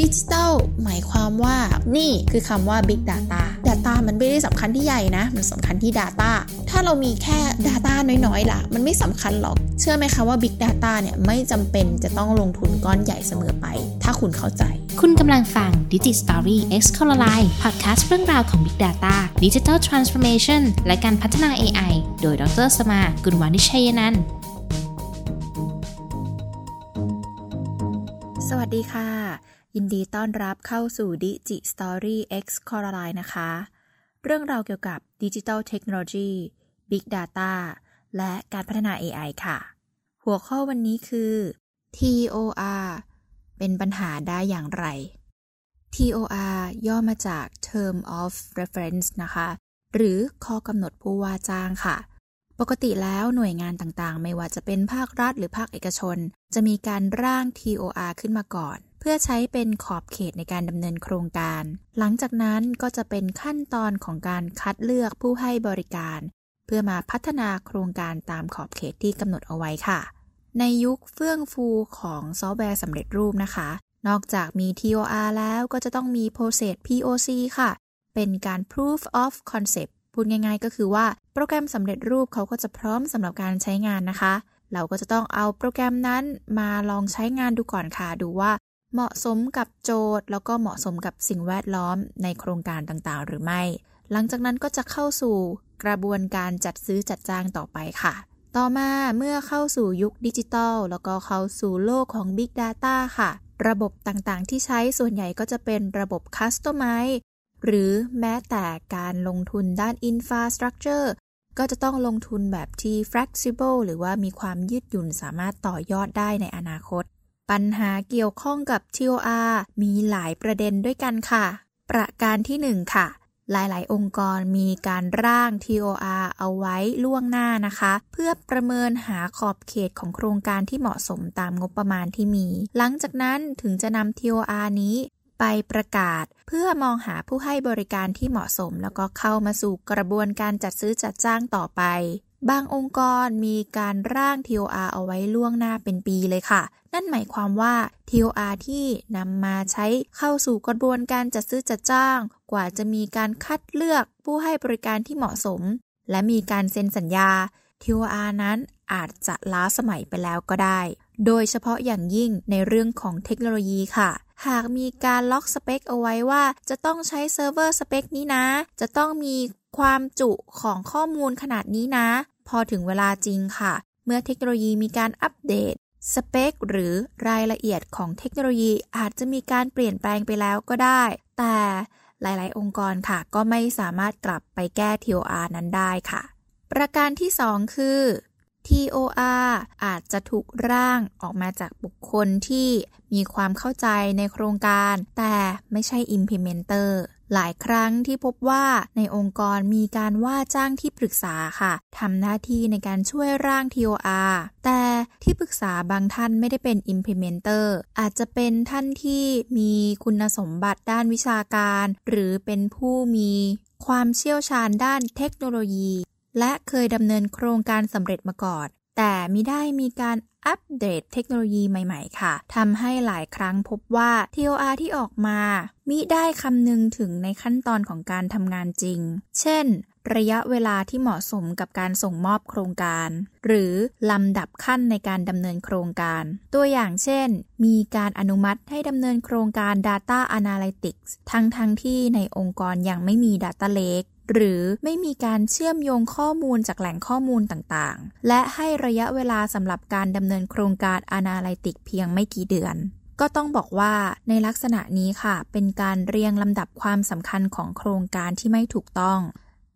ดิจิทัลหมายความว่านี่คือคำว่า Big Data Data มันไม่ได้สำคัญที่ใหญ่นะ มันสำคัญที่ Data ถ้าเรามีแค่ Data น้อยๆล่ะ มันไม่สำคัญหรอก เชื่อไหมคะว่า Big Data เนี่ยไม่จำเป็นจะต้องลงทุนก้อนใหญ่เสมอไป ถ้าคุณเข้าใจ คุณกำลังฟัง Digi Story X c o l o r i z e podcast เรื่องราวของ Big Data Digital Transformation และการพัฒนา AI โดยดรสมากุลวานิชัยนันท์สวัสดีค่ะ ยินดีต้อนรับเข้าสู่ Digi Story X c o l o r i z e นะคะ เรื่องราวเกี่ยวกับ Digital Technology Big Data และการพัฒนา AI ค่ะ หัวข้อวันนี้คือ TOR เป็นปัญหาได้อย่างไร TOR ย่อมาจาก Term of Reference นะคะ หรือข้อกำหนดผู้ว่าจ้างค่ะ ปกติแล้วหน่วยงานต่างๆ ไม่ว่าจะเป็นภาครัฐหรือภาคเอกชน จะมีการร่าง TOR ขึ้นมาก่อน เพื่อใช้เป็นขอบเขตในการดำเนินโครงการ หลังจากนั้นก็จะเป็นขั้นตอนของการคัดเลือกผู้ให้บริการ เพื่อมาพัฒนาโครงการตามขอบเขตที่กำหนดเอาไว้ค่ะ ในยุคเฟื่องฟูของซอฟต์แวร์สำเร็จรูปนะคะ นอกจากมี TOR แล้วก็จะต้องมี Process POC ค่ะ เป็นการ Proof of Concept พูดง่ายๆ ก็คือว่าโปรแกรมสำเร็จรูปเขาก็จะพร้อมสำหรับการใช้งานนะคะ เราก็จะต้องเอาโปรแกรมนั้นมาลองใช้งานดูก่อนค่ะ ดูว่า เหมาะสมกับโจทย์ แล้วก็เหมาะสมกับสิ่งแวดล้อมในโครงการต่างๆ หรือไม่ หลังจากนั้นก็จะเข้าสู่กระบวนการจัดซื้อจัดจ้างต่อไปค่ะ ต่อมาเมื่อเข้าสู่ยุคดิจิทัลแล้วก็เข้าสู่โลกของ Big Data ค่ะ ระบบต่างๆ ที่ใช้ส่วนใหญ่ก็จะเป็นระบบ Customize หรือแม้แต่การลงทุนด้าน Infrastructure ก็จะต้องลงทุนแบบที่ flexible หรือว่ามีความยืดหยุ่นสามารถต่อยอดได้ในอนาคต ปัญหาเกี่ยวข้องกับ TOR มีหลายประเด็นด้วยกันค่ะ ประการที่ 1 ค่ะ หลายๆ องค์กรมีการร่าง TOR เอาไว้ล่วงหน้านะคะ เพื่อประเมินหาขอบเขตของโครงการที่เหมาะสมตามงบประมาณที่มี หลังจากนั้นถึงจะนำ TOR นี้ไปประกาศเพื่อมองหาผู้ให้บริการที่เหมาะสม แล้วก็เข้ามาสู่กระบวนการจัดซื้อจัดจ้างต่อไป บางองค์กรมีการร่าง TOR เอาไว้ล่วงหน้าเป็นปีเลยค่ะ นั่นหมายความว่า TOR ที่นำมาใช้เข้าสู่กระบวนการจัดซื้อจัดจ้าง กว่าจะมีการคัดเลือกผู้ให้บริการที่เหมาะสม และมีการเซ็นสัญญา TOR นั้นอาจจะล้าสมัยไปแล้วก็ได้ โดยเฉพาะอย่างยิ่งในเรื่องของเทคโนโลยีค่ะ หากมีการล็อกสเปคเอาไว้ว่า จะต้องใช้เซิร์ฟเวอร์สเปคนี้นะ จะต้องมีความจุของข้อมูลขนาดนี้นะ พอถึงเวลาจริงค่ะ เมื่อเทคโนโลยีมีการอัปเดตสเปคหรือรายละเอียดของเทคโนโลยีอาจจะมีการเปลี่ยนแปลงไปแล้วก็ได้ แต่หลาย ๆ องค์กรค่ะ ก็ไม่สามารถกลับไปแก้ TOR นั้นได้ค่ะ ประการที่ 2 คือ TOR อาจจะถูกร่างออกมาจากบุคคลที่มีความเข้าใจในโครงการ แต่ไม่ใช่ implementer หลายครั้งที่พบว่าในองค์กรมีการว่าจ้างที่ปรึกษาค่ะทำหน้าที่ในการช่วยร่าง TOR แต่ที่ปรึกษาบางท่านไม่ได้เป็น implementer อาจจะเป็นท่านที่มีคุณสมบัติด้านวิชาการ หรือเป็นผู้มีความเชี่ยวชาญด้านเทคโนโลยี และเคยดำเนินโครงการสำเร็จมาก่อน แต่มิได้มีการอัปเดตเทคโนโลยีใหม่ๆ ค่ะ ทำให้หลายครั้งพบว่า TOR ที่ออกมามิได้คำนึงถึงในขั้นตอนของการทำงานจริง เช่น ระยะเวลาที่เหมาะสมกับการส่งมอบโครงการ หรือลำดับขั้นในการดำเนินโครงการ ตัวอย่างเช่น มีการอนุมัติให้ดำเนินโครงการ Data Analytics ทั้งทั้งที่ในองค์กรยังไม่มี Data Lake หรือไม่มีการเชื่อมโยงข้อมูลจากแหล่งข้อมูลต่างๆ และให้ระยะเวลาสำหรับการดำเนินโครงการ Analytics เพียงไม่กี่เดือนก็ต้องบอกว่าในลักษณะนี้ค่ะ เป็นการเรียงลำดับความสำคัญของโครงการที่ไม่ถูกต้อง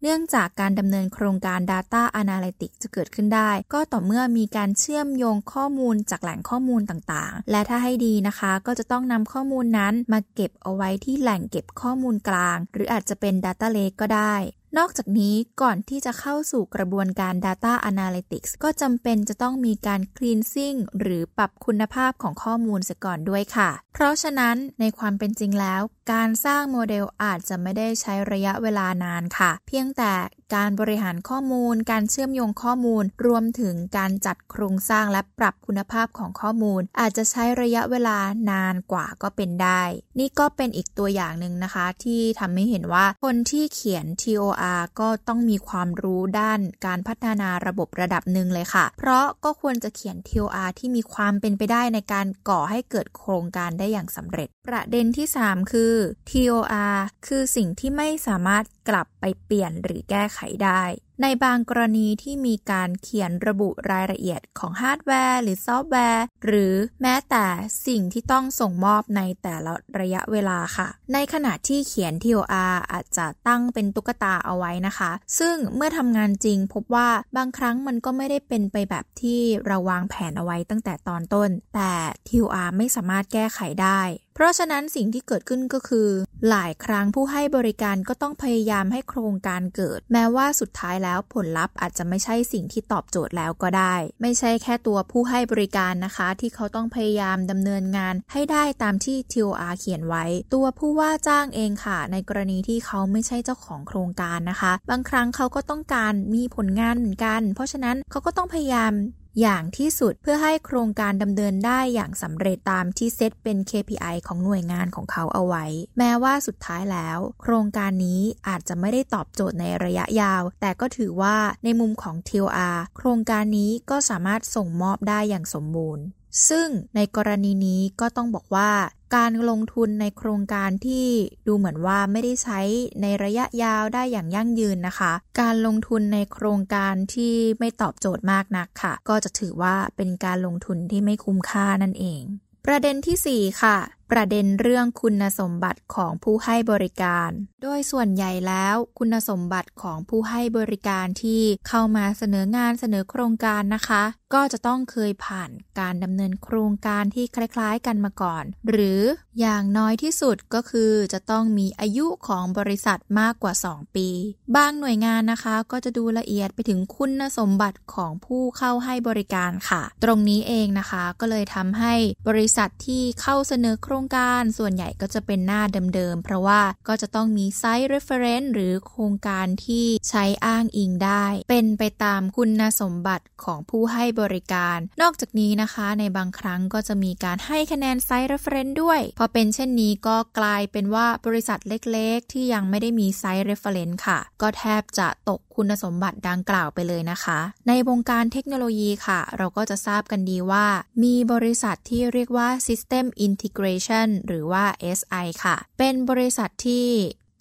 เนื่องจากการดำเนินโครงการ Data Analytics จะเกิดขึ้นได้ ก็ต่อเมื่อมีการเชื่อมโยงข้อมูลจากแหล่งข้อมูลต่างๆ และถ้าให้ดีนะคะ ก็จะต้องนำข้อมูลนั้นมาเก็บเอาไว้ที่แหล่งเก็บข้อมูลกลาง หรืออาจจะเป็น Data Lake ก็ได้นอกจากนี้ก่อนที่จะเข้าสู่กระบวนการ Data Analytics ก็จำเป็นจะต้องมีการ Cleansing หรือปรับคุณภาพของข้อมูลเสียก่อนด้วยค่ะ เพราะฉะนั้นในความเป็นจริงแล้ว การสร้างโมเดลอาจจะไม่ได้ใช้ระยะเวลานานค่ะ เพียงแต่ การบริหารข้อมูล การเชื่อมโยงข้อมูล รวมถึงการจัดโครงสร้างและปรับคุณภาพของข้อมูล อาจจะใช้ระยะเวลานานกว่าก็เป็นได้ นี่ก็เป็นอีกตัวอย่างหนึ่งนะคะ ที่ทำให้เห็นว่าคนที่เขียน TOR ก็ต้องมีความรู้ด้านการพัฒนาระบบระดับหนึ่งเลยค่ะ เพราะก็ควรจะเขียน TOR ที่มีความเป็นไปได้ในการก่อให้เกิดโครงการได้อย่างสำเร็จ ประเด็นที่ 3 คือ TOR คือสิ่งที่ไม่สามารถกลับไปเปลี่ยนหรือแก้ไขได้ ในบางกรณีที่มีการเขียนระบุรายละเอียดของฮาร์ดแวร์ หรือซอฟต์แวร์ หรือแม้แต่สิ่งที่ต้องส่งมอบในแต่ละระยะเวลาค่ะ ในขณะที่เขียน TOR อาจจะตั้งเป็นตุ๊กตาเอาไว้นะคะ ซึ่งเมื่อทำงานจริงพบว่าบางครั้งมันก็ไม่ได้เป็นไปแบบที่เราวางแผนเอาไว้ตั้งแต่ตอนต้น แต่ TOR ไม่สามารถแก้ไขได้ เพราะฉะนั้นสิ่งที่เกิดขึ้นก็คือ หลายครั้งผู้ให้บริการก็ต้องพยายามให้โครงการเกิด แม้ว่าสุดท้ายแล้วผลลัพธ์อาจจะไม่ใช่สิ่งที่ตอบโจทย์แล้วก็ได้ ไม่ใช่แค่ตัวผู้ให้บริการนะคะ ที่เขาต้องพยายามดำเนินงานให้ได้ตามที่ TOR เขียนไว้ ตัวผู้ว่าจ้างเองค่ะ ในกรณีที่เขาไม่ใช่เจ้าของโครงการนะคะ บางครั้งเขาก็ต้องการมีผลงานเหมือนกัน เพราะฉะนั้นเขาก็ต้องพยายาม อย่างที่สุดเพื่อให้โครงการดำเนินได้อย่างสำเร็จตามที่เซตเป็น KPI ของหน่วยงานของเขาเอาไว้ แม้ว่าสุดท้ายแล้ว โครงการนี้อาจจะไม่ได้ตอบโจทย์ในระยะยาว แต่ก็ถือว่าในมุมของ TR โครงการนี้ก็สามารถส่งมอบได้อย่างสมบูรณ์ซึ่งในกรณีนี้ก็ต้องบอกว่า การลงทุนในโครงการที่ดูเหมือนว่าไม่ได้ใช้ในระยะยาวได้อย่างยั่งยืนนะคะ การลงทุนในโครงการที่ไม่ตอบโจทย์มากนักค่ะ ก็จะถือว่าเป็นการลงทุนที่ไม่คุ้มค่านั่นเอง ประเด็นที่ 4 ค่ะ ประเด็นเรื่องคุณสมบัติของผู้ให้บริการ โดยส่วนใหญ่แล้วคุณสมบัติของผู้ให้บริการที่เข้ามาเสนองานเสนอโครงการนะคะ ก็จะต้องเคยผ่านการดำเนินโครงการที่คล้ายๆ กันมาก่อน หรืออย่างน้อยที่สุดก็คือจะต้องมีอายุของบริษัทมากกว่า 2 ปี บางหน่วยงานนะคะก็จะดูละเอียดไปถึงคุณสมบัติของผู้เข้าให้บริการค่ะ ตรงนี้เองนะคะ ก็เลยทำให้บริษัทที่เข้าเสนอโครงรงการส่วนใหญ่ก็จะเป็นหน้าเดิมๆ เพราะว่าก็จะต้องมีไซต์ reference หรือโครงการที่ใช้อ้างอิงได้ เป็นไปตามคุณสมบัติของผู้ให้บริการ นอกจากนี้นะคะในบางครั้งก็จะมีการให้คะแนนไซต์ reference ด้วย พอเป็นเช่นนี้ก็กลายเป็นว่าบริษัทเล็กๆ ที่ยังไม่ได้มีไซต์ reference ค่ะ ก็แทบจะตก คุณสมบัติดังกล่าวไปเลยนะคะ ในวงการเทคโนโลยีค่ะ เราก็จะทราบกันดีว่า มีบริษัทที่เรียกว่า System Integration หรือว่า SI ค่ะ เป็นบริษัทที่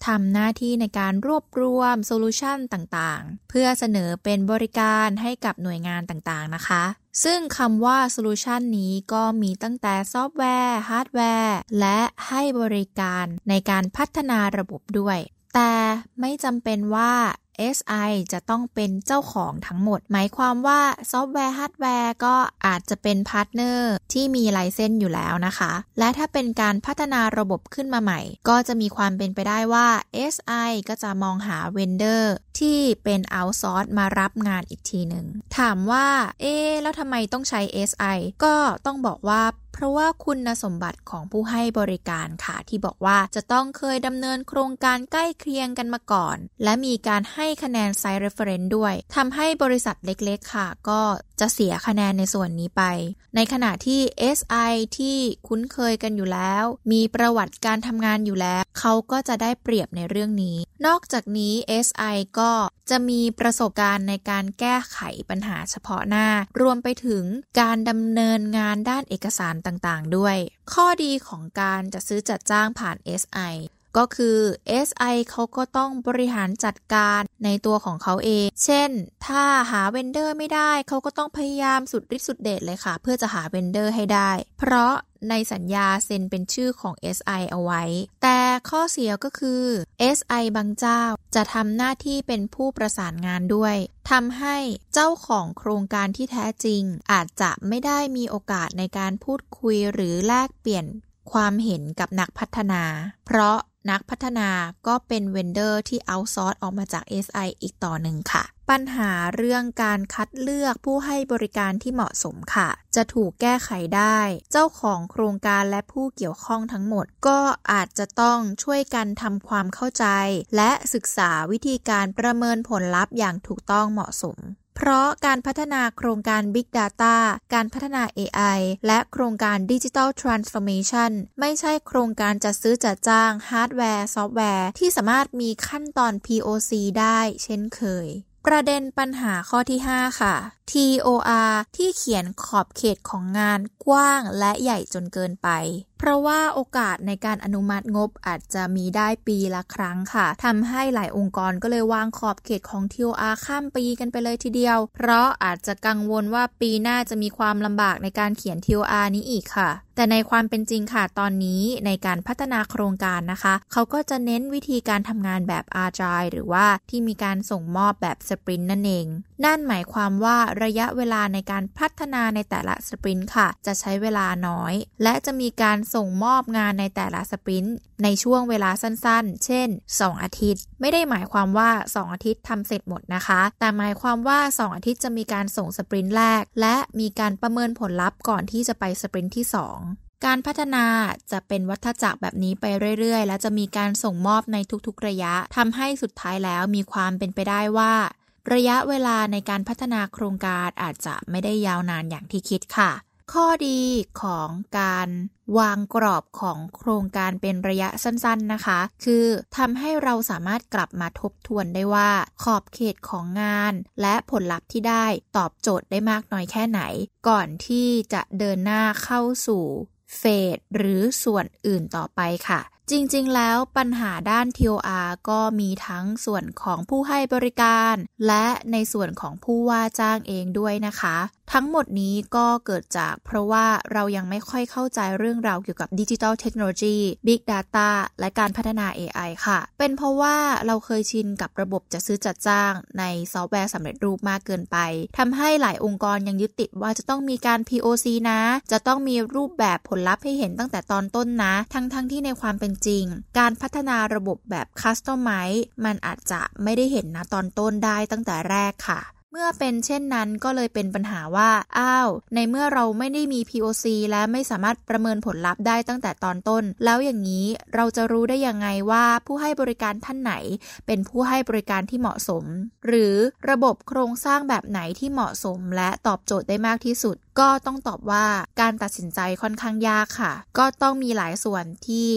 ทำหน้าที่ในการรวบรวมโซลูชันต่างๆ เพื่อเสนอเป็นบริการให้กับหน่วยงานต่างๆนะคะ ซึ่งคำว่าโซลูชันนี้ก็มีตั้งแต่ซอฟต์แวร์ ฮาร์ดแวร์ และให้บริการในการพัฒนาระบบด้วย แต่ไม่จำเป็นว่า SI จะต้องเป็นเจ้าของทั้งหมด หมายความว่าซอฟต์แวร์ฮาร์ดแวร์ก็อาจจะเป็นพาร์ทเนอร์ที่มี license อยู่แล้วนะคะ และถ้าเป็นการพัฒนาระบบขึ้นมาใหม่ ก็จะมีความเป็นไปได้ว่า SI ก็จะมองหา vendor ที่เป็น outsource มารับงานอีกทีหนึ่ง ถามว่า เอ๊แล้วทำไมต้องใช้ SI ก็ต้องบอกว่า เพราะว่าคุณสมบัติของผู้ให้บริการค่ะ ที่บอกว่าจะต้องเคยดำเนินโครงการใกล้เคียงกันมาก่อน และมีการให้คะแนนไซต์ reference ด้วยทำให้บริษัทเล็กๆ ค่ะ ก็จะเสียคะแนนในส่วนนี้ไป ในขณะที่ SI ที่คุ้นเคยกันอยู่แล้ว มีประวัติการทำงานอยู่แล้ว เขาก็จะได้เปรียบในเรื่องนี้ นอกจากนี้ SI ก็จะมีประสบการณ์ในการแก้ไขปัญหาเฉพาะหน้า รวมไปถึงการดำเนินงานด้านเอกสารต่างๆ ด้วย ข้อดีของการจะซื้อจัดจ้างผ่าน SI ก็คือ SI เขาก็ต้องบริหารจัดการในตัวของเขาเอง เช่น ถ้าหา vendor ไม่ได้ เขาก็ต้องพยายามสุดฤทธิ์สุดเดชเลยค่ะ เพื่อจะหา vendor ให้ได้ เพราะในสัญญาเซ็นเป็นชื่อของ SI เอาไว้ แต่ ข้อเสียก็คือ SI บางเจ้าจะทำหน้าที่เป็นผู้ประสานงานด้วยทำให้เจ้าของโครงการที่แท้จริง อาจจะไม่ได้มีโอกาสในการพูดคุยหรือแลกเปลี่ยนความเห็นกับนักพัฒนา เพราะนักพัฒนาก็เป็น vendor ที่ outsource ออกมาจาก SI อีกต่อหนึ่งค่ะ ปัญหาเรื่องการคัดเลือกผู้ให้บริการที่เหมาะสมค่ะ จะถูกแก้ไขได้ เจ้าของโครงการและผู้เกี่ยวข้องทั้งหมด ก็อาจจะต้องช่วยกันทำความเข้าใจ และศึกษาวิธีการประเมินผลลัพธ์อย่างถูกต้องเหมาะสมเพราะการพัฒนาโครงการ Big Data การพัฒนา AI และโครงการ Digital Transformation ไม่ใช่โครงการจัดซื้อจัดจ้างฮาร์ดแวร์ ซอฟต์แวร์ ที่สามารถมีขั้นตอน POC ได้เช่นเคย ประเด็นปัญหาข้อที่ 5 ค่ะ TOR ที่เขียนขอบเขตของงานกว้างและใหญ่จนเกินไป เพราะว่าโอกาสในการอนุมัติงบอาจจะมีได้ปีละครั้งค่ะทำให้หลายองค์กรก็เลยวางขอบเขตของ TOR ข้ามปีกันไปเลยทีเดียว เพราะอาจจะกังวลว่าปีหน้าจะมีความลำบากในการเขียน TOR นี้อีกค่ะแต่ในความเป็นจริงค่ะตอนนี้ในการพัฒนาโครงการนะคะ เขาก็จะเน้นวิธีการทำงานแบบ Agile หรือว่าที่มีการส่งมอบแบบ sprint นั่นเอง นั่นหมายความว่าระยะเวลาในการพัฒนาในแต่ละ sprint ค่ะ จะใช้เวลาน้อย และจะมีการส่งมอบงานในแต่ละ sprint ในช่วงเวลาสั้นๆ เช่น 2 อาทิตย์ ไม่ได้หมายความว่า 2 อาทิตย์ทำเสร็จหมดนะคะ แต่หมายความว่า 2 อาทิตย์จะมีการส่ง sprint แรก และมีการประเมินผลลัพธ์ก่อนที่จะไป sprint ที่ 2การพัฒนาจะเป็นวัฏจักรแบบนี้ไปเรื่อย ๆ และจะมีการส่งมอบในทุกๆระยะทำให้สุดท้ายแล้วมีความเป็นไปได้ว่า ระยะเวลาในการพัฒนาโครงการอาจจะไม่ได้ยาวนานอย่างที่คิดค่ะ ข้อดีของการวางกรอบของโครงการเป็นระยะสั้นๆนะคะ คือทำให้เราสามารถกลับมาทบทวนได้ว่า ขอบเขตของงาน และผลลัพธ์ที่ได้ตอบโจทย์ได้มากน้อยแค่ไหน ก่อนที่จะเดินหน้าเข้าสู่เฟสหรือส่วนอื่นต่อไปค่ะ จริงๆ แล้วปัญหาด้าน TOR ก็มีทั้งส่วนของผู้ให้บริการ และในส่วนของผู้ว่าจ้างเองด้วยนะคะ ทั้งหมดนี้ก็เกิดจากเพราะว่าเรายังไม่ค่อยเข้าใจเรื่องราวเกี่ยวกับดิจิทัลเทคโนโลยี Big Data และการพัฒนา AI ค่ะ เป็นเพราะว่าเราเคยชินกับระบบจะซื้อจัดจ้างในซอฟต์แวร์สำเร็จรูปมากเกินไปทำให้หลายองค์กรยังยึดติดว่าจะต้องมีการ POC นะ จะต้องมีรูปแบบผลลัพธ์ให้เห็นตั้งแต่ตอนต้นนะ ทั้งๆทที่ในความเป็นจริง การพัฒนาระบบแบบคัสตอมไมซ์มันอาจจะไม่ได้เห็นนะตอนต้นได้ตั้งแต่แรกค่ะเมื่อเป็นเช่นนั้นก็เลยเป็นปัญหาว่า อ้าว ในเมื่อเราไม่ได้มี POC และไม่สามารถประเมินผลลัพธ์ได้ตั้งแต่ตอนต้น แล้วอย่างนี้เราจะรู้ได้ยังไงว่าผู้ให้บริการท่านไหน เป็นผู้ให้บริการที่เหมาะสม หรือระบบโครงสร้างแบบไหนที่เหมาะสม และตอบโจทย์ได้มากที่สุด ก็ต้องตอบว่าการตัดสินใจค่อนข้างยากค่ะ ก็ต้องมีหลายส่วนที่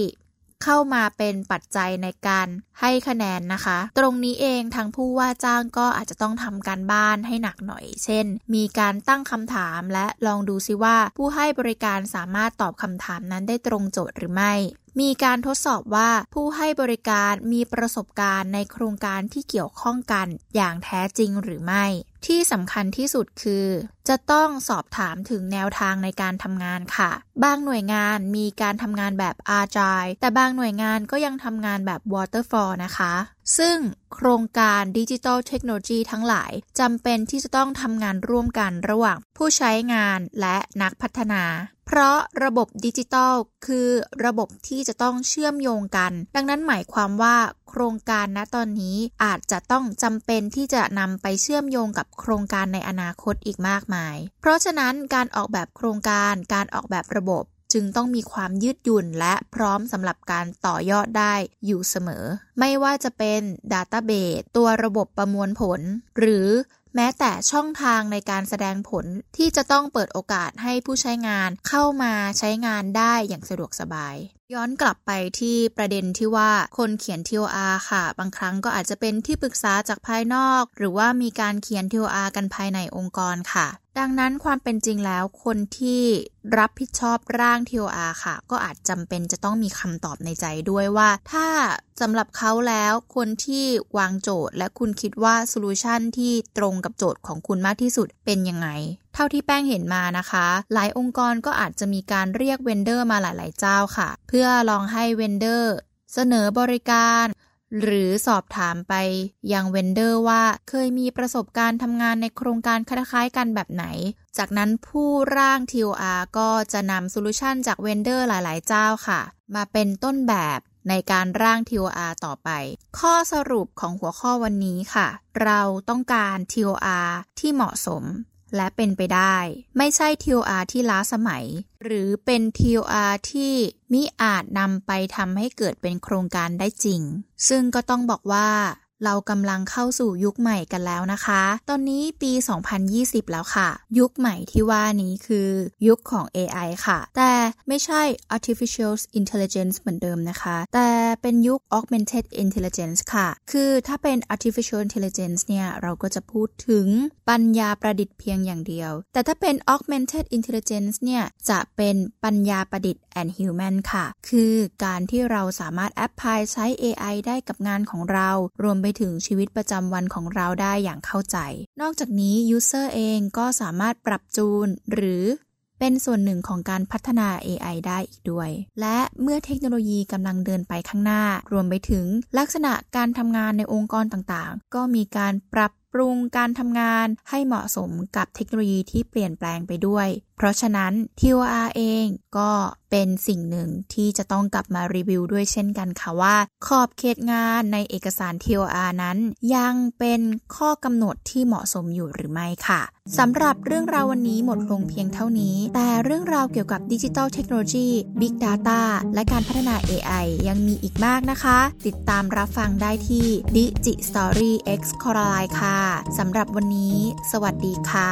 เข้ามาเป็นปัจจัยในการให้คะแนนนะคะ ตรงนี้เองทางผู้ว่าจ้างก็อาจจะต้องทำการบ้านให้หนักหน่อย เช่น มีการตั้งคำถามและลองดูซิว่าผู้ให้บริการสามารถตอบคำถามนั้นได้ตรงโจทย์หรือไม่มีการทดสอบว่าผู้ให้บริการมีประสบการณ์ในโครงการที่เกี่ยวข้องกันอย่างแท้จริงหรือไม่ ที่สำคัญที่สุดคือ จะต้องสอบถามถึงแนวทางในการทำงานค่ะ บางหน่วยงานมีการทำงานแบบ Agile แต่บางหน่วยงานก็ยังทำงานแบบ Waterfall นะคะ ซึ่งโครงการดิจิทัลเทคโนโลยีทั้งหลายจำเป็นที่จะต้องทำงานร่วมกันระหว่างผู้ใช้งานและนักพัฒนา เพราะระบบดิจิตอลคือระบบที่จะต้องเชื่อมโยงกัน ดังนั้นหมายความว่าโครงการณตอนนี้อาจจะต้องจำเป็นที่จะนำไปเชื่อมโยงกับโครงการในอนาคตอีกมากมาย เพราะฉะนั้นการออกแบบโครงการการออกแบบระบบจึงต้องมีความยืดหยุ่นและพร้อมสำหรับการต่อยอดได้อยู่เสมอ ไม่ว่าจะเป็น Database ตัวระบบประมวลผล หรือ แม้แต่ช่องทางในการแสดงผลที่จะต้องเปิดโอกาสให้ผู้ใช้งานเข้ามาใช้งานได้อย่างสะดวกสบาย ย้อนกลับไปที่ประเด็นที่ว่าคนเขียน TOR ค่ะ บางครั้งก็อาจจะเป็นที่ปรึกษาจากภายนอก หรือว่ามีการเขียน TOR กันภายในองค์กรค่ะ ดังนั้นความเป็นจริงแล้วคนที่รับผิดชอบร่าง TOR ค่ะ ก็อาจจำเป็นจะต้องมีคำตอบในใจด้วยว่า ถ้าสำหรับเขาแล้วคนที่วางโจทย์ และคุณคิดว่าโซลูชันที่ตรงกับโจทย์ของคุณมากที่สุดเป็นยังไง เท่าที่แป้งเห็นมานะคะ หลายองค์กรก็อาจจะมีการเรียก vendor มาหลาย ๆ เจ้าค่ะ เพื่อลองให้ vendor เสนอบริการ หรือสอบถามไปยัง vendor ว่าเคยมีประสบการณ์ทำงานในโครงการคล้ายๆกันแบบไหน จากนั้นผู้ร่าง TOR ก็จะนำโซลูชันจาก vendor หลายๆ เจ้าค่ะ มาเป็นต้นแบบในการร่าง TOR ต่อไป ข้อสรุปของหัวข้อวันนี้ค่ะ เราต้องการ TOR ที่เหมาะสม และเป็นไปได้ ไม่ใช่ TOR ที่ล้าสมัย หรือเป็น TOR ที่มิอาจนำไปทำให้เกิดเป็นโครงการได้จริง ซึ่งก็ต้องบอกว่า เรากำลังเข้าสู่ยุคใหม่กันแล้วนะคะ ตอนนี้ปี 2020 แล้วค่ะ ยุคใหม่ที่ว่านี้คือ ยุคของ AI ค่ะ แต่ไม่ใช่ artificial intelligence เหมือนเดิมนะคะ แต่เป็นยุค augmented intelligence ค่ะ คือถ้าเป็น artificial intelligence เนี่ย เราก็จะพูดถึงปัญญาประดิษฐ์เพียงอย่างเดียว แต่ถ้าเป็น augmented intelligence เนี่ย จะเป็นปัญญาประดิษฐ์ and human ค่ะ คือการที่เราสามารถแอพพลายใช้ AI ได้กับงานของเรา รวมไปถึงชีวิตประจำวันของเราได้อย่างเข้าใจ นอกจากนี้ User เองก็สามารถปรับจูนหรือเป็นส่วนหนึ่งของการพัฒนา AI ได้อีกด้วย และเมื่อเทคโนโลยีกำลังเดินไปข้างหน้า รวมไปถึงลักษณะการทำงานในองค์กรต่างๆ ก็มีการปรับปรุงการทำงานให้เหมาะสมกับเทคโนโลยีที่เปลี่ยนแปลงไปด้วย เพราะฉะนั้น TOR เองก็เป็นสิ่งหนึ่งที่จะต้องกลับมารีวิวด้วยเช่นกันค่ะว่า ขอบเขตงานในเอกสาร TOR นั้น ยังเป็นข้อกำหนดที่เหมาะสมอยู่หรือไม่ค่ะสำหรับเรื่องราววันนี้หมดลงเพียงเท่านี้ แต่เรื่องราวเกี่ยวกับดิจิทัลเทคโนโลยี Big Data และการพัฒนา AI ยังมีอีกมากนะคะ ติดตามรับฟังได้ที่ Digi Story X c o r a l i ค่ะสำหรับวันนี้ สวัสดีค่ะ